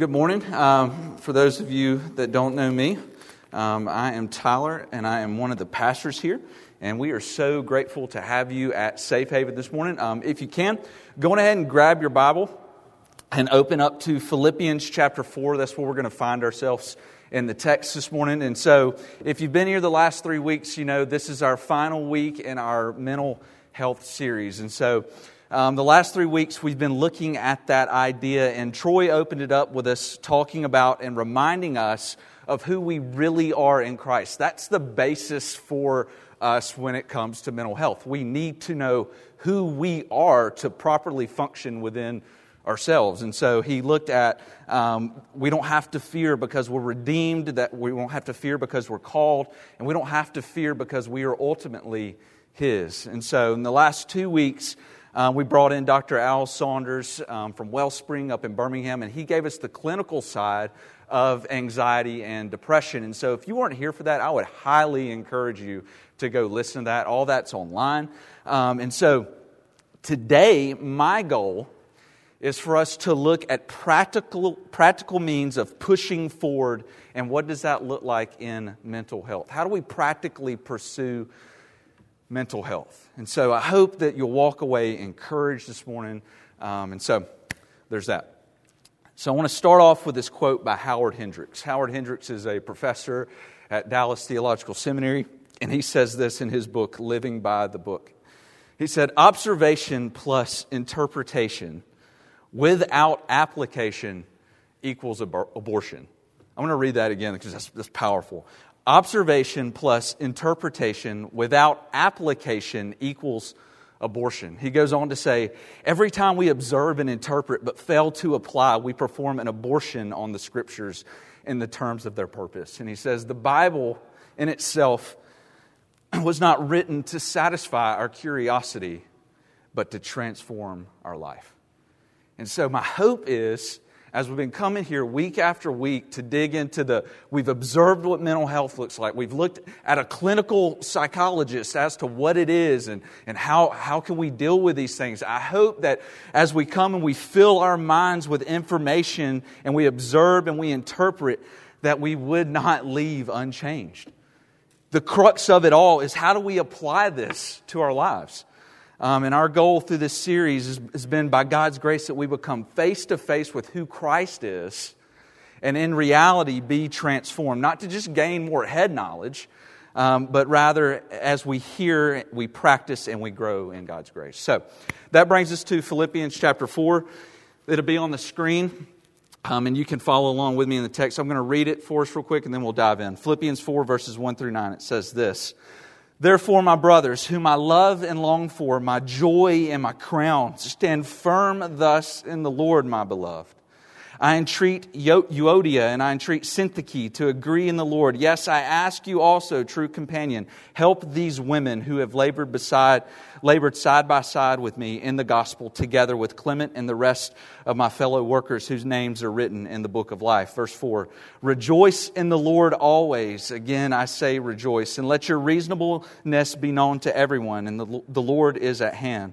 Good morning. Um, for those of you that don't know me, um, I am Tyler, and I am one of the pastors here. And we are so grateful to have you at Safe Haven this morning. Um, if you can, go ahead and grab your Bible and open up to Philippians chapter 4. That's where we're going to find ourselves in the text this morning. And so, if you've been here the last three weeks, you know this is our final week in our mental health series. And so, um, the last three weeks, we've been looking at that idea, and Troy opened it up with us talking about and reminding us of who we really are in Christ. That's the basis for us when it comes to mental health. We need to know who we are to properly function within ourselves. And so he looked at um, we don't have to fear because we're redeemed, that we won't have to fear because we're called, and we don't have to fear because we are ultimately his. And so in the last two weeks, uh, we brought in Dr. Al Saunders um, from Wellspring up in Birmingham, and he gave us the clinical side of anxiety and depression. And so, if you weren't here for that, I would highly encourage you to go listen to that. All that's online. Um, and so, today, my goal is for us to look at practical, practical means of pushing forward and what does that look like in mental health? How do we practically pursue mental health. And so I hope that you'll walk away encouraged this morning. Um, and so there's that. So I want to start off with this quote by Howard Hendricks. Howard Hendricks is a professor at Dallas Theological Seminary, and he says this in his book, Living by the Book. He said, Observation plus interpretation without application equals abortion. I'm going to read that again because that's, that's powerful. Observation plus interpretation without application equals abortion. He goes on to say, every time we observe and interpret but fail to apply, we perform an abortion on the scriptures in the terms of their purpose. And he says, the Bible in itself was not written to satisfy our curiosity, but to transform our life. And so, my hope is as we've been coming here week after week to dig into the, we've observed what mental health looks like. We've looked at a clinical psychologist as to what it is and, and how, how can we deal with these things. I hope that as we come and we fill our minds with information and we observe and we interpret, that we would not leave unchanged. The crux of it all is how do we apply this to our lives? Um, and our goal through this series has, has been, by God's grace, that we would come face to face with who Christ is and in reality be transformed. Not to just gain more head knowledge, um, but rather as we hear, we practice, and we grow in God's grace. So that brings us to Philippians chapter 4. It'll be on the screen. Um, and you can follow along with me in the text. I'm going to read it for us real quick and then we'll dive in. Philippians 4, verses 1 through 9. It says this Therefore, my brothers, whom I love and long for, my joy and my crown, stand firm thus in the Lord, my beloved. I entreat Euodia and I entreat Syntyche to agree in the Lord. Yes, I ask you also, true companion, help these women who have labored beside, labored side by side with me in the gospel, together with Clement and the rest of my fellow workers whose names are written in the book of life. Verse 4 Rejoice in the Lord always. Again, I say rejoice. And let your reasonableness be known to everyone, and the, the Lord is at hand.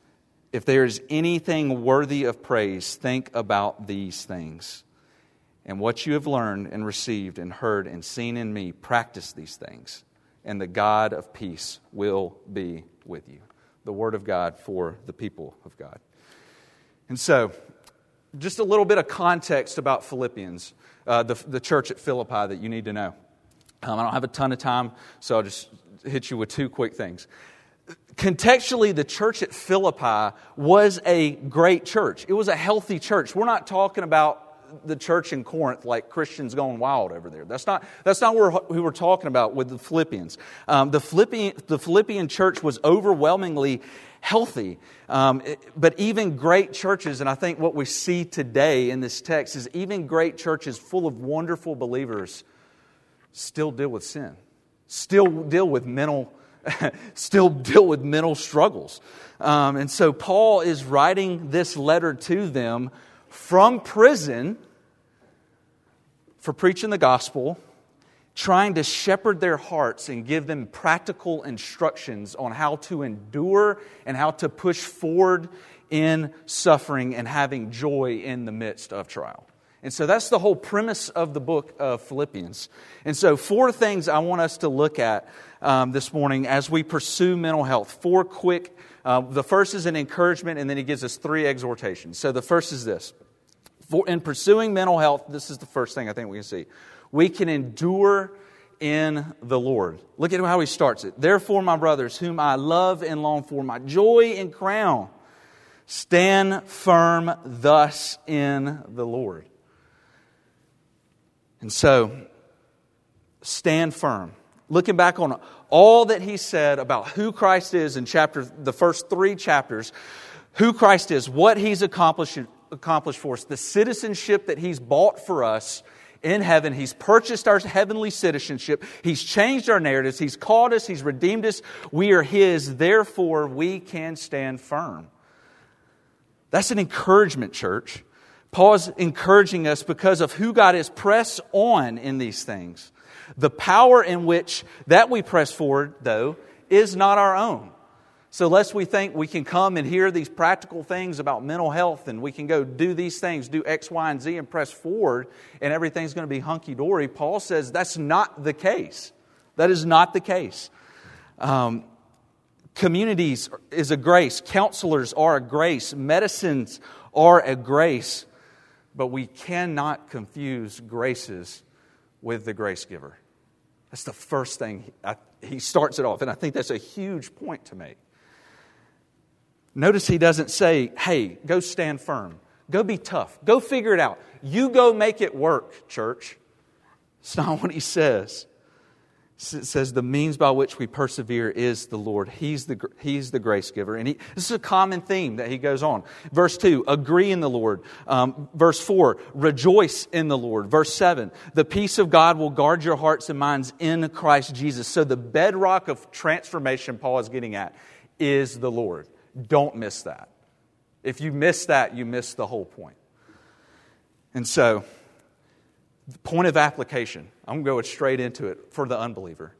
if there is anything worthy of praise, think about these things. And what you have learned and received and heard and seen in me, practice these things, and the God of peace will be with you. The Word of God for the people of God. And so, just a little bit of context about Philippians, uh, the, the church at Philippi that you need to know. Um, I don't have a ton of time, so I'll just hit you with two quick things contextually, the church at Philippi was a great church. It was a healthy church. We're not talking about the church in Corinth like Christians going wild over there. That's not, that's not what we were talking about with the Philippians. Um, the, Philippian, the Philippian church was overwhelmingly healthy. Um, but even great churches, and I think what we see today in this text is even great churches full of wonderful believers still deal with sin, still deal with mental, still deal with mental struggles. Um, and so Paul is writing this letter to them from prison for preaching the gospel, trying to shepherd their hearts and give them practical instructions on how to endure and how to push forward in suffering and having joy in the midst of trial. And so that's the whole premise of the book of Philippians. And so, four things I want us to look at um, this morning as we pursue mental health. Four quick. Uh, the first is an encouragement, and then he gives us three exhortations. So, the first is this For, in pursuing mental health, this is the first thing I think we can see. We can endure in the Lord. Look at how he starts it. Therefore, my brothers, whom I love and long for, my joy and crown, stand firm thus in the Lord. And so, stand firm. Looking back on all that he said about who Christ is in chapter, the first three chapters, who Christ is, what he's accomplished, accomplished for us, the citizenship that he's bought for us in heaven. He's purchased our heavenly citizenship. He's changed our narratives. He's called us. He's redeemed us. We are his. Therefore, we can stand firm. That's an encouragement, church. Paul's encouraging us because of who God is. Press on in these things. The power in which that we press forward, though, is not our own. So, lest we think we can come and hear these practical things about mental health and we can go do these things, do X, Y, and Z and press forward and everything's going to be hunky dory, Paul says that's not the case. That is not the case. Um, communities is a grace, counselors are a grace, medicines are a grace. But we cannot confuse graces with the grace giver. That's the first thing I, he starts it off, and I think that's a huge point to make. Notice he doesn't say, hey, go stand firm, go be tough, go figure it out. You go make it work, church. It's not what he says. Says the means by which we persevere is the Lord. He's the, he's the grace giver. And he, this is a common theme that he goes on. Verse 2, agree in the Lord. Um, verse 4, rejoice in the Lord. Verse 7, the peace of God will guard your hearts and minds in Christ Jesus. So the bedrock of transformation Paul is getting at is the Lord. Don't miss that. If you miss that, you miss the whole point. And so, point of application, I'm going to go straight into it for the unbeliever.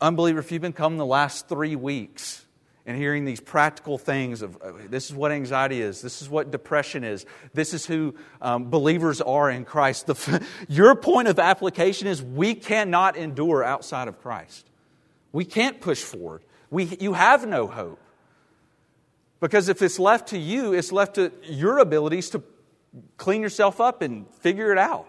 Unbeliever, if you've been coming the last three weeks and hearing these practical things of uh, this is what anxiety is, this is what depression is, this is who um, believers are in Christ, the, your point of application is we cannot endure outside of Christ. We can't push forward. We, you have no hope. Because if it's left to you, it's left to your abilities to clean yourself up and figure it out.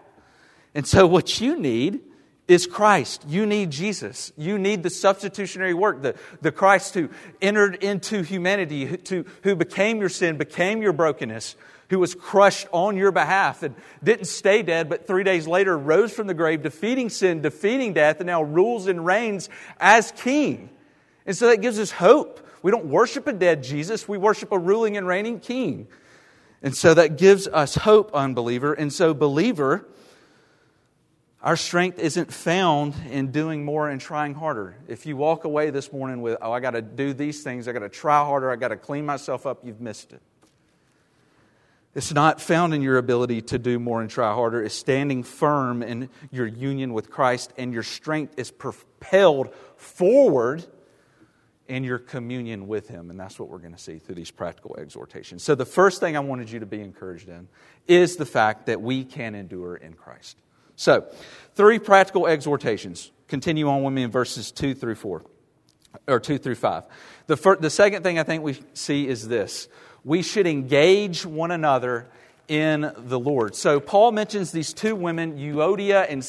And so, what you need is Christ. You need Jesus. You need the substitutionary work, the, the Christ who entered into humanity, who, to, who became your sin, became your brokenness, who was crushed on your behalf and didn't stay dead, but three days later rose from the grave, defeating sin, defeating death, and now rules and reigns as king. And so that gives us hope. We don't worship a dead Jesus, we worship a ruling and reigning king. And so that gives us hope, unbeliever. And so, believer, our strength isn't found in doing more and trying harder. If you walk away this morning with, oh, I got to do these things, I got to try harder, I got to clean myself up, you've missed it. It's not found in your ability to do more and try harder. It's standing firm in your union with Christ, and your strength is propelled forward in your communion with Him. And that's what we're going to see through these practical exhortations. So, the first thing I wanted you to be encouraged in is the fact that we can endure in Christ. So, three practical exhortations. Continue on with me in verses 2 through 4, or 2 through 5. The, first, the second thing I think we see is this we should engage one another in the Lord. So, Paul mentions these two women, Euodia and.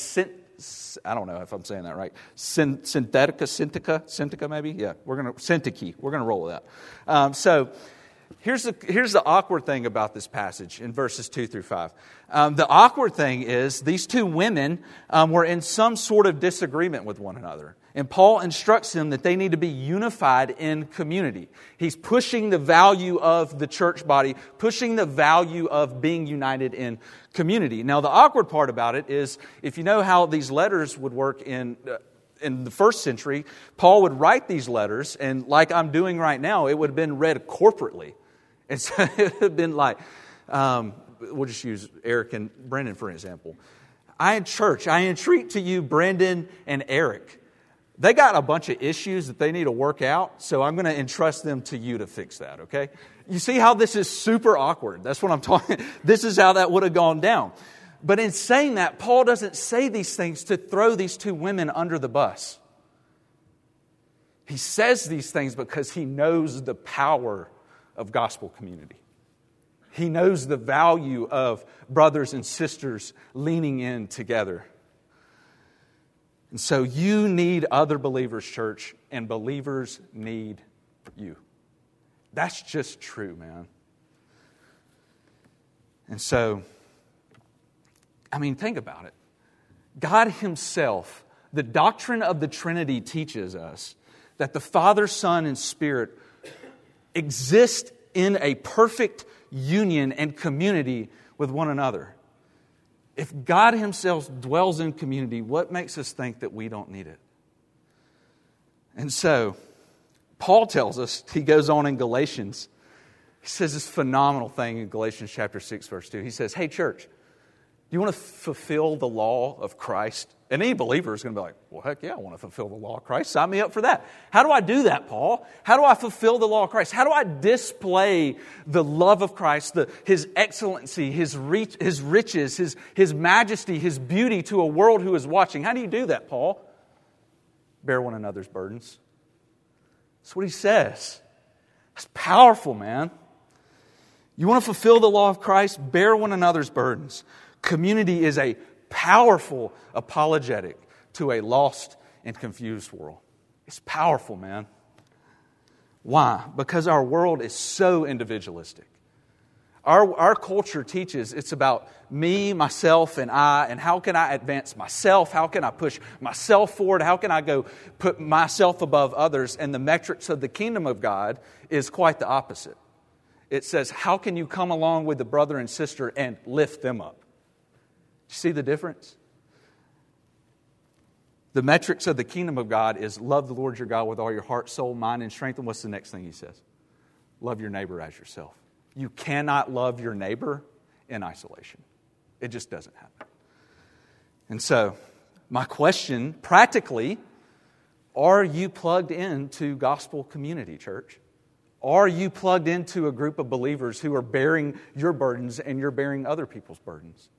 I don't know if I'm saying that right. Synthetica, Syntica, Syntica maybe? Yeah, we're going to, Syntyche. We're going to roll with that. Um, so, here's the, here's the awkward thing about this passage in verses 2 through 5. Um, the awkward thing is these two women um, were in some sort of disagreement with one another. And Paul instructs them that they need to be unified in community. He's pushing the value of the church body, pushing the value of being united in community. Now, the awkward part about it is if you know how these letters would work in. Uh, in the first century, Paul would write these letters, and like I'm doing right now, it would have been read corporately. And so it would have been like, um, we'll just use Eric and Brendan for an example. I in church, I entreat to you, Brendan and Eric they got a bunch of issues that they need to work out, so I'm going to entrust them to you to fix that, okay? You see how this is super awkward. That's what I'm talking. This is how that would have gone down. But in saying that, Paul doesn't say these things to throw these two women under the bus. He says these things because he knows the power of gospel community. He knows the value of brothers and sisters leaning in together. And so you need other believers, church, and believers need you. That's just true, man. And so, I mean, think about it. God Himself, the doctrine of the Trinity teaches us that the Father, Son, and Spirit exist in a perfect union and community with one another. If God Himself dwells in community, what makes us think that we don't need it? And so, Paul tells us, he goes on in Galatians, he says this phenomenal thing in Galatians chapter 6, verse 2. He says, Hey, church, do you want to fulfill the law of Christ? And any believer is going to be like, well, heck yeah, I want to fulfill the law of Christ. Sign me up for that. How do I do that, Paul? How do I fulfill the law of Christ? How do I display the love of Christ, the, his excellency, his, reach, his riches, his, his majesty, his beauty to a world who is watching? How do you do that, Paul? Bear one another's burdens. That's what he says. That's powerful, man. You want to fulfill the law of Christ? Bear one another's burdens. Community is a powerful apologetic to a lost and confused world. It's powerful, man. Why? Because our world is so individualistic. Our, our culture teaches it's about me, myself, and I, and how can I advance myself? How can I push myself forward? How can I go put myself above others? And the metrics of the kingdom of God is quite the opposite. It says, How can you come along with the brother and sister and lift them up? You see the difference? The metrics of the kingdom of God is love the Lord your God with all your heart, soul, mind, and strength. And what's the next thing he says? Love your neighbor as yourself. You cannot love your neighbor in isolation, it just doesn't happen. And so, my question practically are you plugged into gospel community, church? Are you plugged into a group of believers who are bearing your burdens and you're bearing other people's burdens?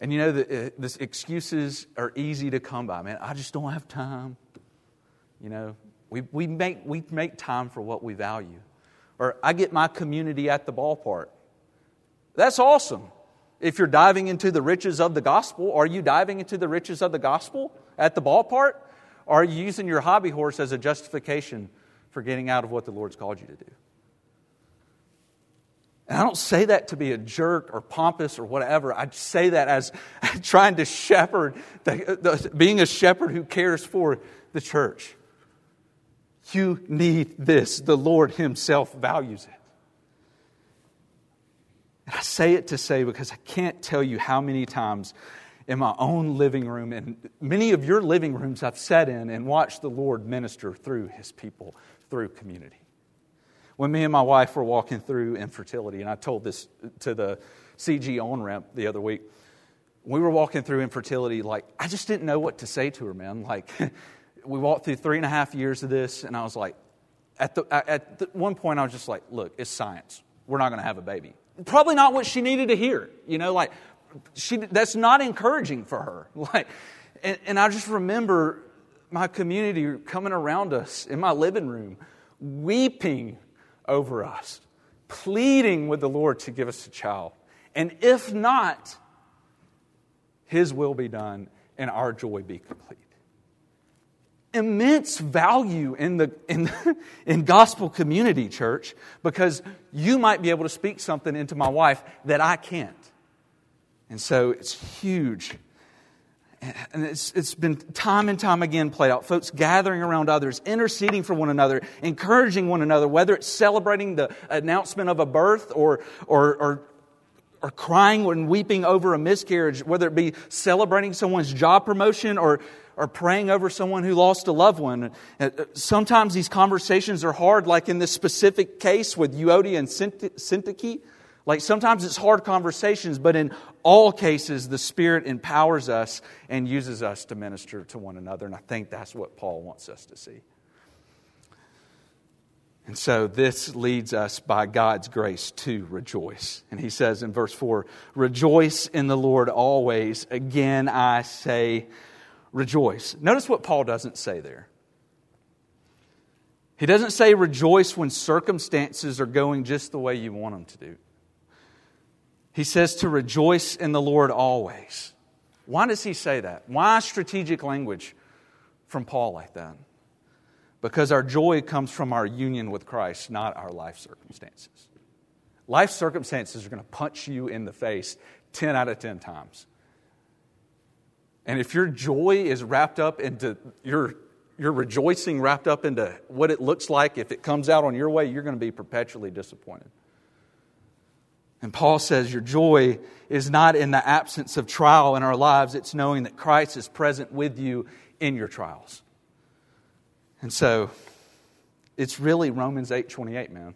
And you know, the, uh, this excuses are easy to come by. Man, I just don't have time. You know, we, we, make, we make time for what we value. Or I get my community at the ballpark. That's awesome. If you're diving into the riches of the gospel, are you diving into the riches of the gospel at the ballpark? Or are you using your hobby horse as a justification for getting out of what the Lord's called you to do? And I don't say that to be a jerk or pompous or whatever. I say that as trying to shepherd, the, the, being a shepherd who cares for the church. You need this. The Lord Himself values it. And I say it to say because I can't tell you how many times in my own living room and many of your living rooms I've sat in and watched the Lord minister through His people, through community when me and my wife were walking through infertility, and I told this to the CG on ramp the other week. We were walking through infertility, like, I just didn't know what to say to her, man. Like, we walked through three and a half years of this, and I was like, at, the, at the one point, I was just like, look, it's science. We're not going to have a baby. Probably not what she needed to hear, you know, like, she, that's not encouraging for her. Like, and, and I just remember my community coming around us in my living room, weeping over us, pleading with the Lord to give us a child. And if not, His will be done and our joy be complete. immense value in the in, in gospel community church because you might be able to speak something into my wife that I can't. And so it's huge. And it's, it's been time and time again played out. Folks gathering around others, interceding for one another, encouraging one another, whether it's celebrating the announcement of a birth or, or, or, or crying and weeping over a miscarriage, whether it be celebrating someone's job promotion or or praying over someone who lost a loved one. Uh, sometimes these conversations are hard, like in this specific case with Euodia and Syntyche. Like sometimes it's hard conversations, but in all cases, the Spirit empowers us and uses us to minister to one another. And I think that's what Paul wants us to see. And so this leads us by God's grace to rejoice. And he says in verse 4 Rejoice in the Lord always. Again, I say, rejoice. Notice what Paul doesn't say there. He doesn't say rejoice when circumstances are going just the way you want them to do. He says to rejoice in the Lord always. Why does he say that? Why strategic language from Paul like that? Because our joy comes from our union with Christ, not our life circumstances. Life circumstances are going to punch you in the face 10 out of 10 times. And if your joy is wrapped up into your, your rejoicing wrapped up into what it looks like, if it comes out on your way, you're going to be perpetually disappointed. And Paul says, Your joy is not in the absence of trial in our lives, it's knowing that Christ is present with you in your trials. And so, it's really Romans 8 28, man.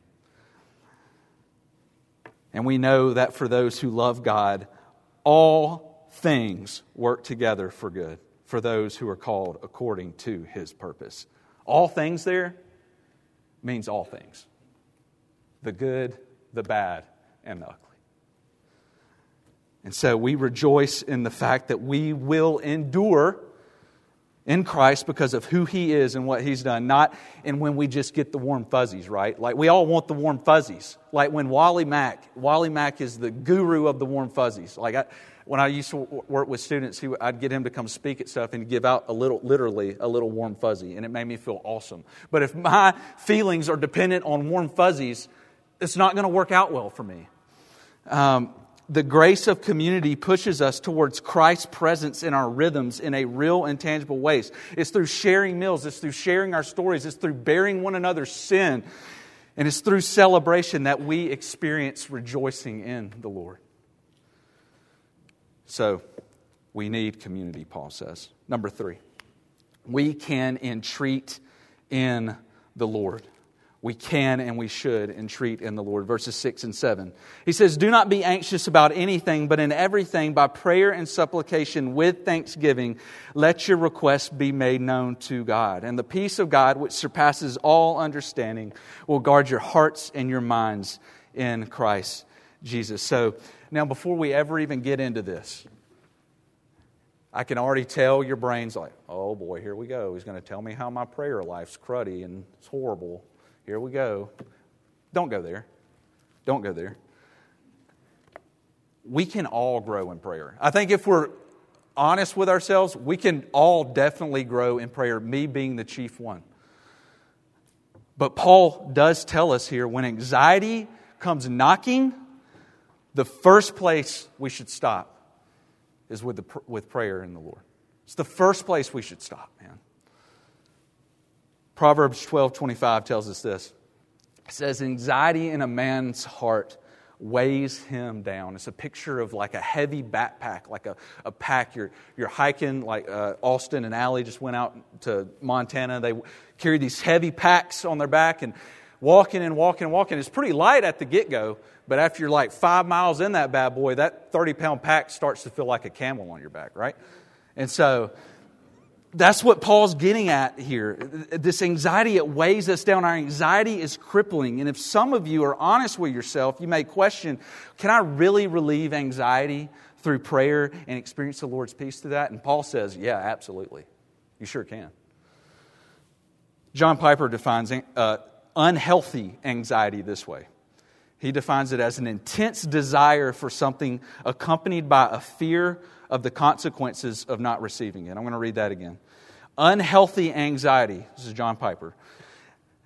And we know that for those who love God, all things work together for good for those who are called according to his purpose. All things there means all things the good, the bad, and ugly. And so we rejoice in the fact that we will endure in Christ because of who He is and what He's done, not in when we just get the warm fuzzies, right? Like we all want the warm fuzzies. Like when Wally Mack, Wally Mack is the guru of the warm fuzzies. Like I, when I used to work with students, he, I'd get him to come speak at stuff and give out a little, literally, a little warm fuzzy, and it made me feel awesome. But if my feelings are dependent on warm fuzzies, it's not going to work out well for me. Um, the grace of community pushes us towards Christ's presence in our rhythms in a real and tangible ways. It's through sharing meals, it's through sharing our stories, it's through bearing one another's sin, and it's through celebration that we experience rejoicing in the Lord. So, we need community, Paul says. Number three, we can entreat in the Lord we can and we should entreat in the Lord. Verses 6 and 7. He says, Do not be anxious about anything, but in everything, by prayer and supplication with thanksgiving, let your requests be made known to God. And the peace of God, which surpasses all understanding, will guard your hearts and your minds in Christ Jesus. So, now before we ever even get into this, I can already tell your brain's like, oh boy, here we go. He's going to tell me how my prayer life's cruddy and it's horrible. Here we go. Don't go there. Don't go there. We can all grow in prayer. I think if we're honest with ourselves, we can all definitely grow in prayer, me being the chief one. But Paul does tell us here when anxiety comes knocking, the first place we should stop is with, the, with prayer in the Lord. It's the first place we should stop, man. Proverbs 12 25 tells us this. It says, Anxiety in a man's heart weighs him down. It's a picture of like a heavy backpack, like a, a pack. You're, you're hiking, like uh, Austin and Allie just went out to Montana. They carry these heavy packs on their back and walking and walking and walking. It's pretty light at the get go, but after you're like five miles in that bad boy, that 30 pound pack starts to feel like a camel on your back, right? And so that's what Paul's getting at here. This anxiety, it weighs us down. Our anxiety is crippling. And if some of you are honest with yourself, you may question can I really relieve anxiety through prayer and experience the Lord's peace through that? And Paul says, yeah, absolutely. You sure can. John Piper defines uh, unhealthy anxiety this way. He defines it as an intense desire for something accompanied by a fear of the consequences of not receiving it. I'm going to read that again. Unhealthy anxiety. This is John Piper.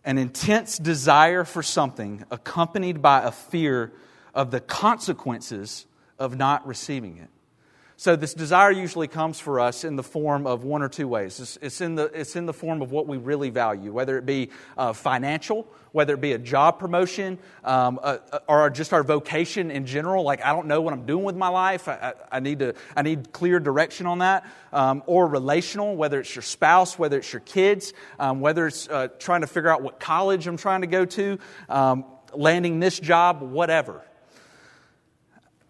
An intense desire for something accompanied by a fear of the consequences of not receiving it. So, this desire usually comes for us in the form of one or two ways. It's, it's in, the, it's in the form of what we really value, whether it be uh, financial, whether it be a job promotion, um, uh, uh, or just our vocation in general. Like, I don't know what I'm doing with my life. I, I, I need, to, I need clear direction on that. Um, or relational, whether it's your spouse, whether it's your kids, um, whether it's uh, trying to figure out what college I'm trying to go to, um, landing this job, whatever.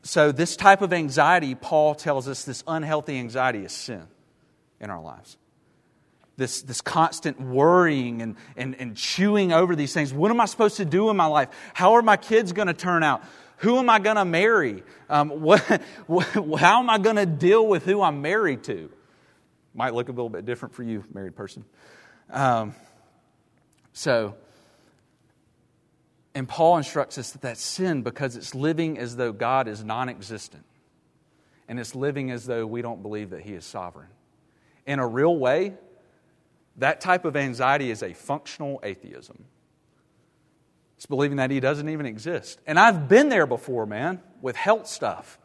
So, this type of anxiety, Paul tells us, this unhealthy anxiety is sin in our lives. This, this constant worrying and, and, and chewing over these things. What am I supposed to do in my life? How are my kids going to turn out? Who am I going to marry? Um, what, how am I going to deal with who I'm married to? Might look a little bit different for you, married person. Um, so, and Paul instructs us that that's sin because it's living as though God is non existent. And it's living as though we don't believe that He is sovereign. In a real way, that type of anxiety is a functional atheism. It's believing that He doesn't even exist. And I've been there before, man, with health stuff.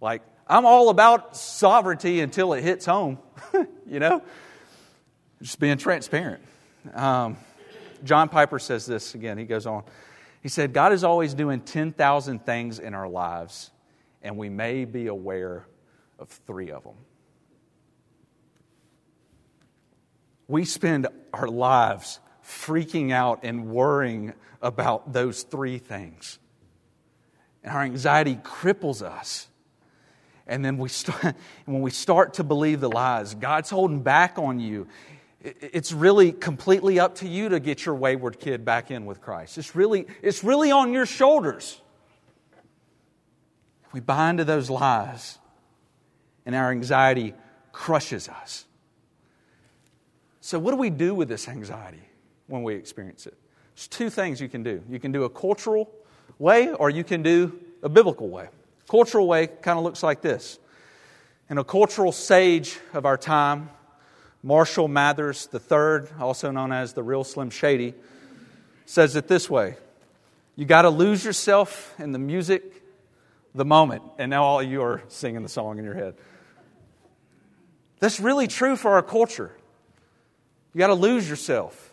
Like, I'm all about sovereignty until it hits home, you know? Just being transparent. Um, John Piper says this again. He goes on. He said, God is always doing 10,000 things in our lives, and we may be aware of three of them. We spend our lives freaking out and worrying about those three things. And our anxiety cripples us. And then we start, when we start to believe the lies, God's holding back on you it's really completely up to you to get your wayward kid back in with Christ. It's really, it's really on your shoulders. We buy into those lies, and our anxiety crushes us. So, what do we do with this anxiety when we experience it? There's two things you can do. You can do a cultural way, or you can do a biblical way. Cultural way kind of looks like this. And a cultural sage of our time Marshall Mathers III, also known as the real Slim Shady, says it this way You got to lose yourself in the music, the moment. And now all you are singing the song in your head. That's really true for our culture. You got to lose yourself,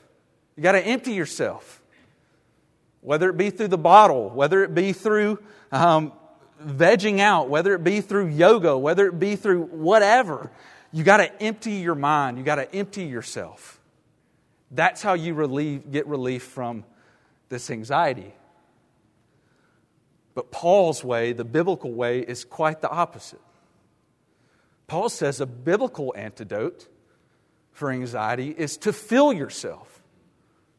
you got to empty yourself. Whether it be through the bottle, whether it be through um, vegging out, whether it be through yoga, whether it be through whatever. You got to empty your mind. You got to empty yourself. That's how you relieve, get relief from this anxiety. But Paul's way, the biblical way, is quite the opposite. Paul says a biblical antidote for anxiety is to fill yourself.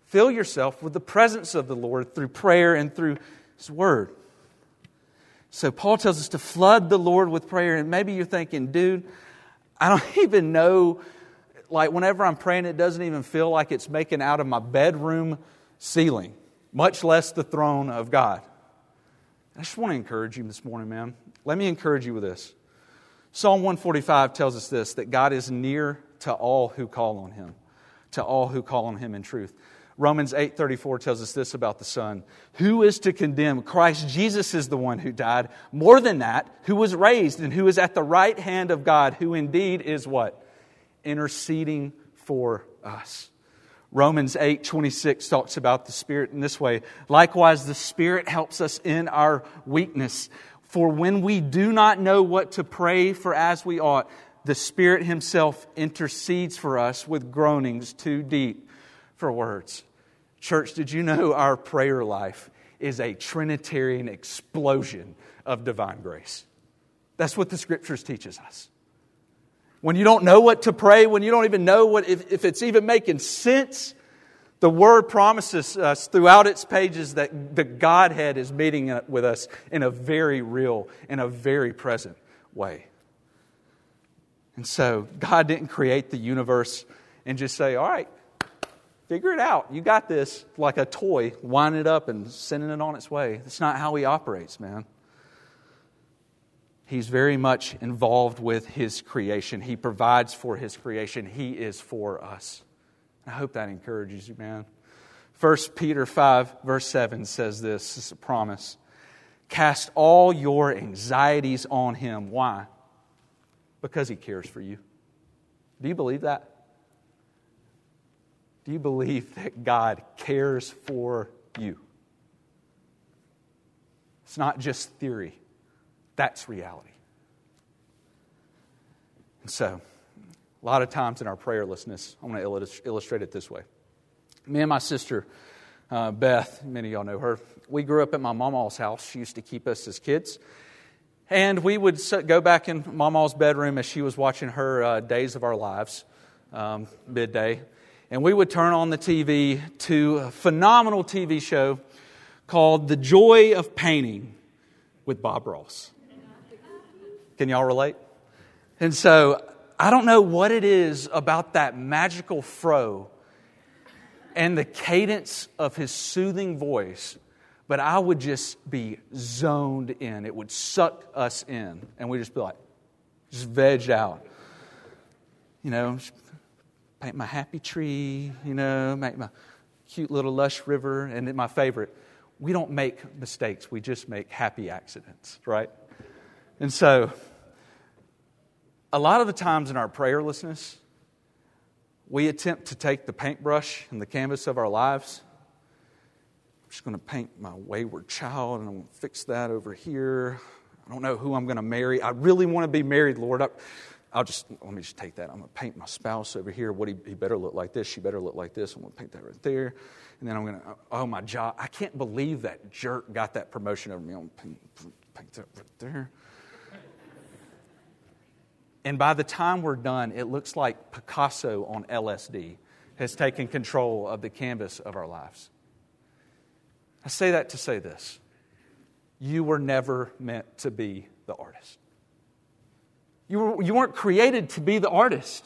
Fill yourself with the presence of the Lord through prayer and through His Word. So Paul tells us to flood the Lord with prayer. And maybe you're thinking, dude, I don't even know, like, whenever I'm praying, it doesn't even feel like it's making out of my bedroom ceiling, much less the throne of God. I just want to encourage you this morning, man. Let me encourage you with this. Psalm 145 tells us this that God is near to all who call on him, to all who call on him in truth. Romans 8:34 tells us this about the Son. Who is to condemn? Christ Jesus is the one who died. More than that, who was raised and who is at the right hand of God, who indeed is what? Interceding for us. Romans 8:26 talks about the Spirit in this way. Likewise, the Spirit helps us in our weakness. For when we do not know what to pray for as we ought, the Spirit Himself intercedes for us with groanings too deep for words. Church, did you know our prayer life is a Trinitarian explosion of divine grace? That's what the scriptures teaches us. When you don't know what to pray, when you don't even know what, if, if it's even making sense, the Word promises us throughout its pages that the Godhead is meeting with us in a very real, in a very present way. And so, God didn't create the universe and just say, all right, Figure it out. You got this like a toy, winding it up and sending it on its way. That's not how he operates, man. He's very much involved with His creation. He provides for His creation. He is for us. I hope that encourages you, man. 1 Peter 5, verse 7 says this this is a promise. Cast all your anxieties on Him. Why? Because He cares for you. Do you believe that? Do you believe that God cares for you? It's not just theory, that's reality. And so, a lot of times in our prayerlessness, I'm going to illustrate it this way. Me and my sister, uh, Beth, many of y'all know her, we grew up at my mama's house. She used to keep us as kids. And we would go back in mama's bedroom as she was watching her uh, Days of Our Lives, um, midday. And we would turn on the TV to a phenomenal TV show called The Joy of Painting with Bob Ross. Can y'all relate? And so I don't know what it is about that magical fro and the cadence of his soothing voice, but I would just be zoned in. It would suck us in, and we'd just be like, just vegged out. You know, my happy tree, you know, make my cute little lush river, and my favorite, we don't make mistakes, we just make happy accidents, right? And so, a lot of the times in our prayerlessness, we attempt to take the paintbrush and the canvas of our lives. I'm just going to paint my wayward child and I'm going to fix that over here. I don't know who I'm going to marry. I really want to be married, Lord. I, will just, let me just take that. I'm going to paint my spouse over here. What he, he better look like this. She better look like this. I'm going to paint that right there. And then I'm going to, oh, my job. I can't believe that jerk got that promotion over me. I'm going to paint, paint that right there. And by the time we're done, it looks like Picasso on LSD has taken control of the canvas of our lives. I say that to say this you were never meant to be the artist. You, were, you weren't created to be the artist.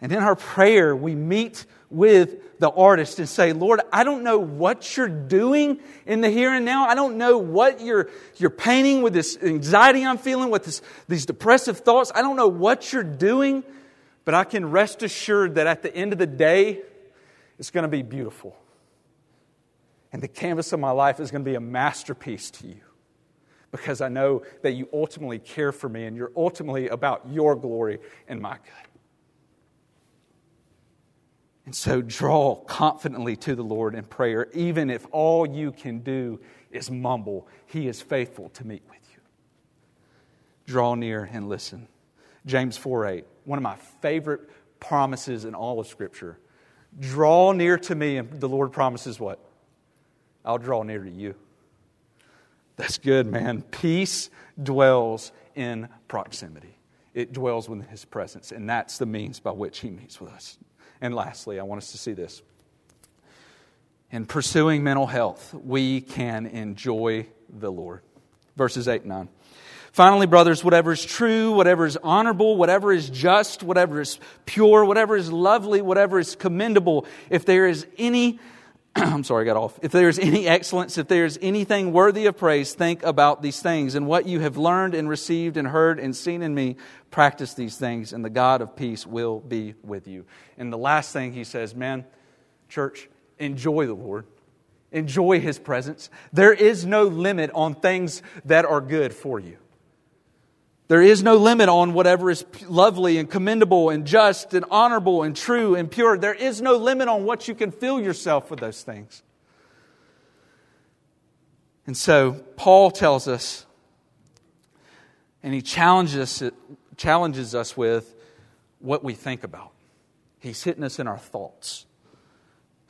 And in our prayer, we meet with the artist and say, Lord, I don't know what you're doing in the here and now. I don't know what you're, you're painting with this anxiety I'm feeling, with this, these depressive thoughts. I don't know what you're doing, but I can rest assured that at the end of the day, it's going to be beautiful. And the canvas of my life is going to be a masterpiece to you because I know that you ultimately care for me and you're ultimately about your glory and my good. And so draw confidently to the Lord in prayer, even if all you can do is mumble. He is faithful to meet with you. Draw near and listen. James 4 8, one of my favorite promises in all of Scripture. Draw near to me, and the Lord promises what? I'll draw near to you. That's good, man. Peace dwells in proximity, it dwells within His presence, and that's the means by which He meets with us. And lastly, I want us to see this. In pursuing mental health, we can enjoy the Lord. Verses 8 and 9. Finally, brothers, whatever is true, whatever is honorable, whatever is just, whatever is pure, whatever is lovely, whatever is commendable, if there is any I'm sorry, I got off. If there's any excellence, if there's anything worthy of praise, think about these things. And what you have learned and received and heard and seen in me, practice these things, and the God of peace will be with you. And the last thing he says, man, church, enjoy the Lord. Enjoy his presence. There is no limit on things that are good for you. There is no limit on whatever is lovely and commendable and just and honorable and true and pure. There is no limit on what you can fill yourself with those things. And so Paul tells us, and he challenges challenges us with what we think about. He's hitting us in our thoughts.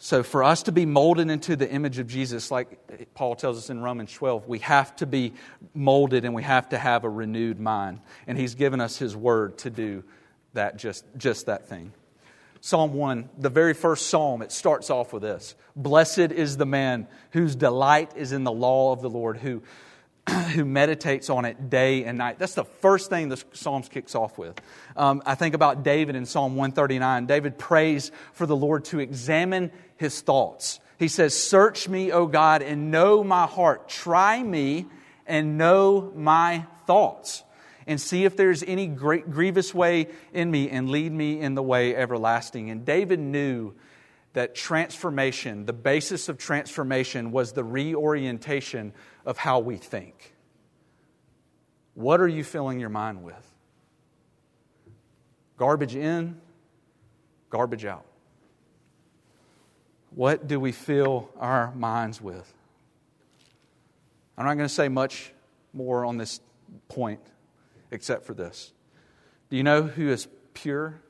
So, for us to be molded into the image of Jesus, like Paul tells us in Romans 12, we have to be molded and we have to have a renewed mind. And he's given us his word to do that, just, just that thing. Psalm 1, the very first psalm, it starts off with this Blessed is the man whose delight is in the law of the Lord, who who meditates on it day and night. That's the first thing the Psalms kicks off with. Um, I think about David in Psalm 139. David prays for the Lord to examine his thoughts. He says, Search me, O God, and know my heart. Try me and know my thoughts and see if there's any great, grievous way in me and lead me in the way everlasting. And David knew that transformation, the basis of transformation, was the reorientation of how we think. What are you filling your mind with? Garbage in, garbage out. What do we fill our minds with? I'm not going to say much more on this point except for this. Do you know who is pure?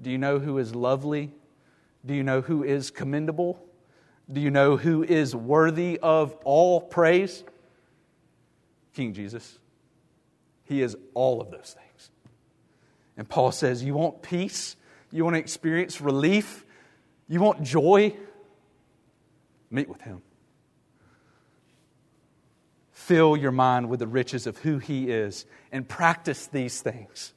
Do you know who is lovely? Do you know who is commendable? Do you know who is worthy of all praise? King Jesus. He is all of those things. And Paul says, You want peace? You want to experience relief? You want joy? Meet with Him. Fill your mind with the riches of who He is and practice these things.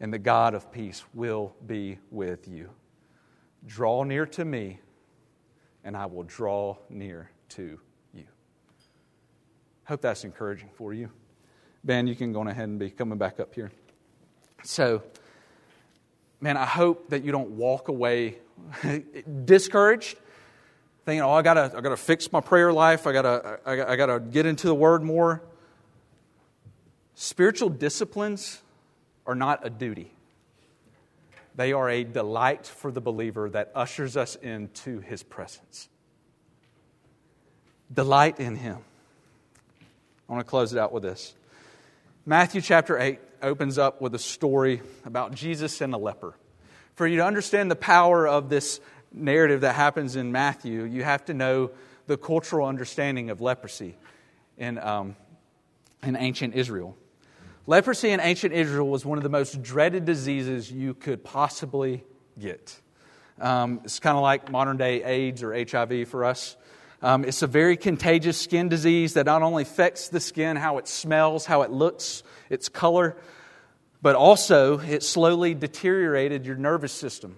And the God of peace will be with you. Draw near to me, and I will draw near to you. Hope that's encouraging for you. Ben, you can go ahead and be coming back up here. So, man, I hope that you don't walk away discouraged thinking, oh, I gotta, I gotta fix my prayer life. I gotta, I, I gotta get into the Word more. Spiritual disciplines are not a duty. They are a delight for the believer that ushers us into His presence. Delight in Him. I want to close it out with this. Matthew chapter 8 opens up with a story about Jesus and a leper. For you to understand the power of this narrative that happens in Matthew, you have to know the cultural understanding of leprosy in, um, in ancient Israel. Leprosy in ancient Israel was one of the most dreaded diseases you could possibly get. Um, it's kind of like modern day AIDS or HIV for us. Um, it's a very contagious skin disease that not only affects the skin, how it smells, how it looks, its color, but also it slowly deteriorated your nervous system.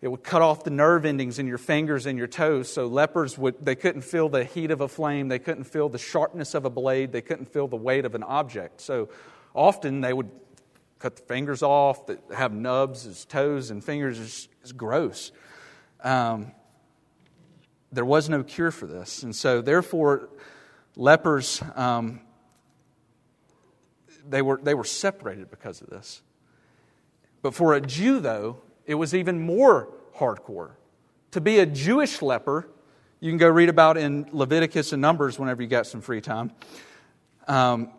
It would cut off the nerve endings in your fingers and your toes. So lepers would they couldn't feel the heat of a flame, they couldn't feel the sharpness of a blade, they couldn't feel the weight of an object. So often they would cut the fingers off, that have nubs as toes and fingers is, gross. Um, there was no cure for this, and so therefore lepers um, they were they were separated because of this. But for a Jew, though, it was even more hardcore. To be a Jewish leper, you can go read about in Leviticus and Numbers whenever you got some free time. Um,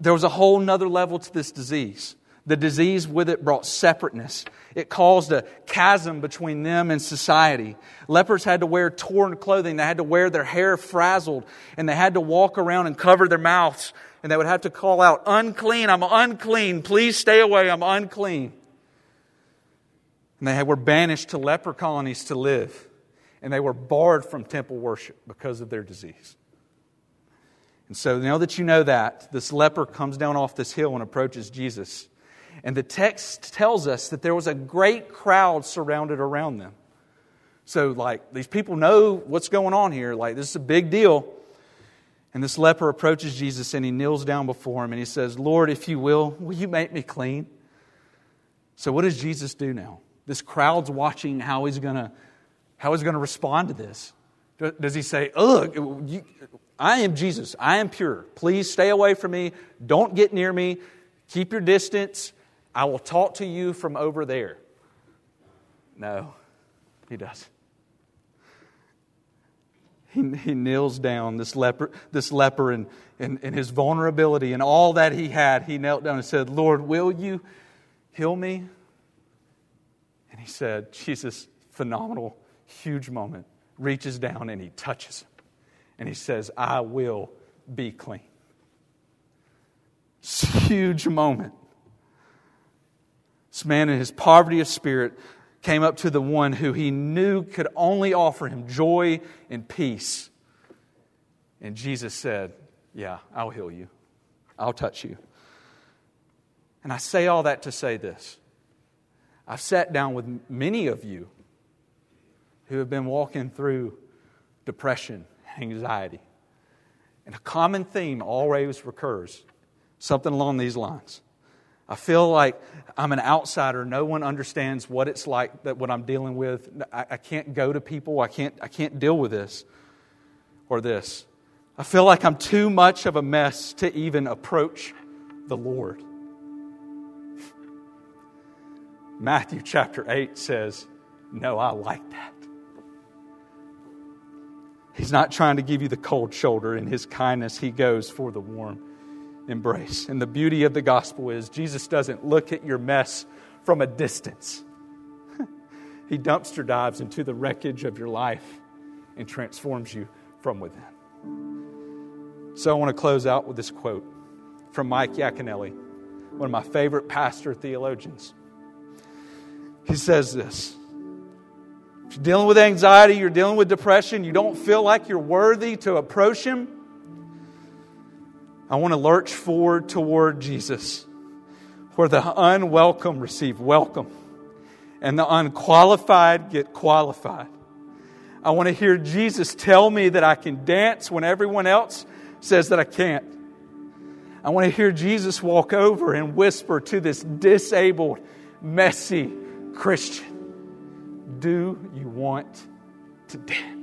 there was a whole nother level to this disease. The disease with it brought separateness. It caused a chasm between them and society. Lepers had to wear torn clothing. They had to wear their hair frazzled. And they had to walk around and cover their mouths. And they would have to call out, Unclean, I'm unclean. Please stay away, I'm unclean. And they were banished to leper colonies to live. And they were barred from temple worship because of their disease. And so now that you know that, this leper comes down off this hill and approaches Jesus. And the text tells us that there was a great crowd surrounded around them. So, like, these people know what's going on here. Like, this is a big deal. And this leper approaches Jesus and he kneels down before him and he says, Lord, if you will, will you make me clean? So, what does Jesus do now? This crowd's watching how he's going to how he's going to respond to this. Does he say, "Ugh, you, I am Jesus. I am pure. Please stay away from me. Don't get near me. Keep your distance. I will talk to you from over there." No, he doesn't. He, he kneels down, this leper, this leper and, and, and his vulnerability and all that he had. He knelt down and said, Lord, will you heal me? And he said, Jesus, phenomenal, huge moment, reaches down and he touches him. And he says, I will be clean. Huge moment. This man, in his poverty of spirit, came up to the one who he knew could only offer him joy and peace. And Jesus said, Yeah, I'll heal you, I'll touch you. And I say all that to say this I've sat down with many of you who have been walking through depression, anxiety. And a common theme always recurs something along these lines. I feel like I'm an outsider. No one understands what it's like that what I'm dealing with. I, I, can't go to people. I can't, I can't deal with this or this. I feel like I'm too much of a mess to even approach the Lord. Matthew chapter 8 says, No, I like that. He's not trying to give you the cold shoulder. In his kindness, he goes for the warm embrace. And the beauty of the gospel is Jesus doesn't look at your mess from a distance, he dumpster dives into the wreckage of your life and transforms you from within. So I want to close out with this quote from Mike Yaconelli, one of my favorite pastor theologians. He says this If you're dealing with anxiety, you're dealing with depression, you don't feel like you're worthy to approach Him, I want to lurch forward toward Jesus, where the unwelcome receive welcome and the unqualified get qualified. I want to hear Jesus tell me that I can dance when everyone else says that I can't. I want to hear Jesus walk over and whisper to this disabled, messy Christian Do you want to dance?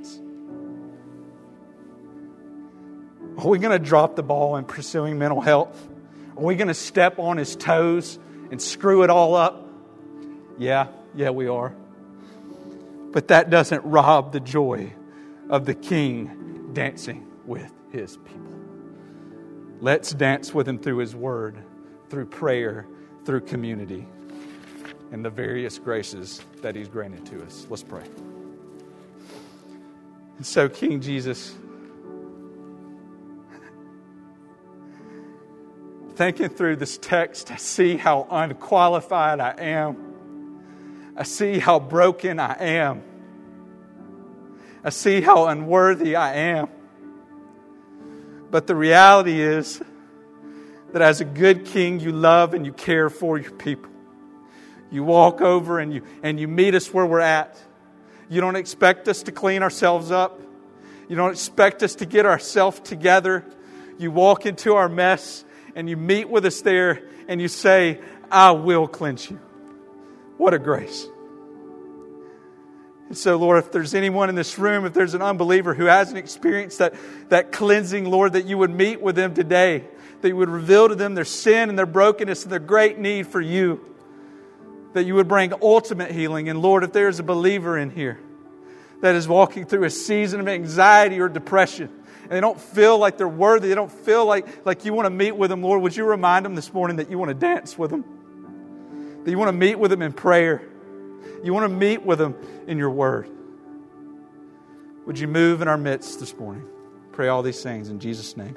Are we going to drop the ball in pursuing mental health? Are we going to step on his toes and screw it all up? Yeah, yeah, we are. But that doesn't rob the joy of the king dancing with his people. Let's dance with him through his word, through prayer, through community, and the various graces that he's granted to us. Let's pray. And so, King Jesus, thinking through this text, I see how unqualified I am. I see how broken I am. I see how unworthy I am. But the reality is that as a good king, you love and you care for your people. You walk over and you, and you meet us where we're at. You don't expect us to clean ourselves up. You don't expect us to get ourselves together. You walk into our mess and you meet with us there and you say, I will cleanse you. What a grace. And so, Lord, if there's anyone in this room, if there's an unbeliever who hasn't experienced that, that cleansing, Lord, that you would meet with them today, that you would reveal to them their sin and their brokenness and their great need for you, that you would bring ultimate healing. And Lord, if there's a believer in here that is walking through a season of anxiety or depression, and they don't feel like they're worthy, they don't feel like, like you want to meet with them, Lord, would you remind them this morning that you want to dance with them? That you want to meet with them in prayer? You want to meet with them in your word? Would you move in our midst this morning? Pray all these things in Jesus' name.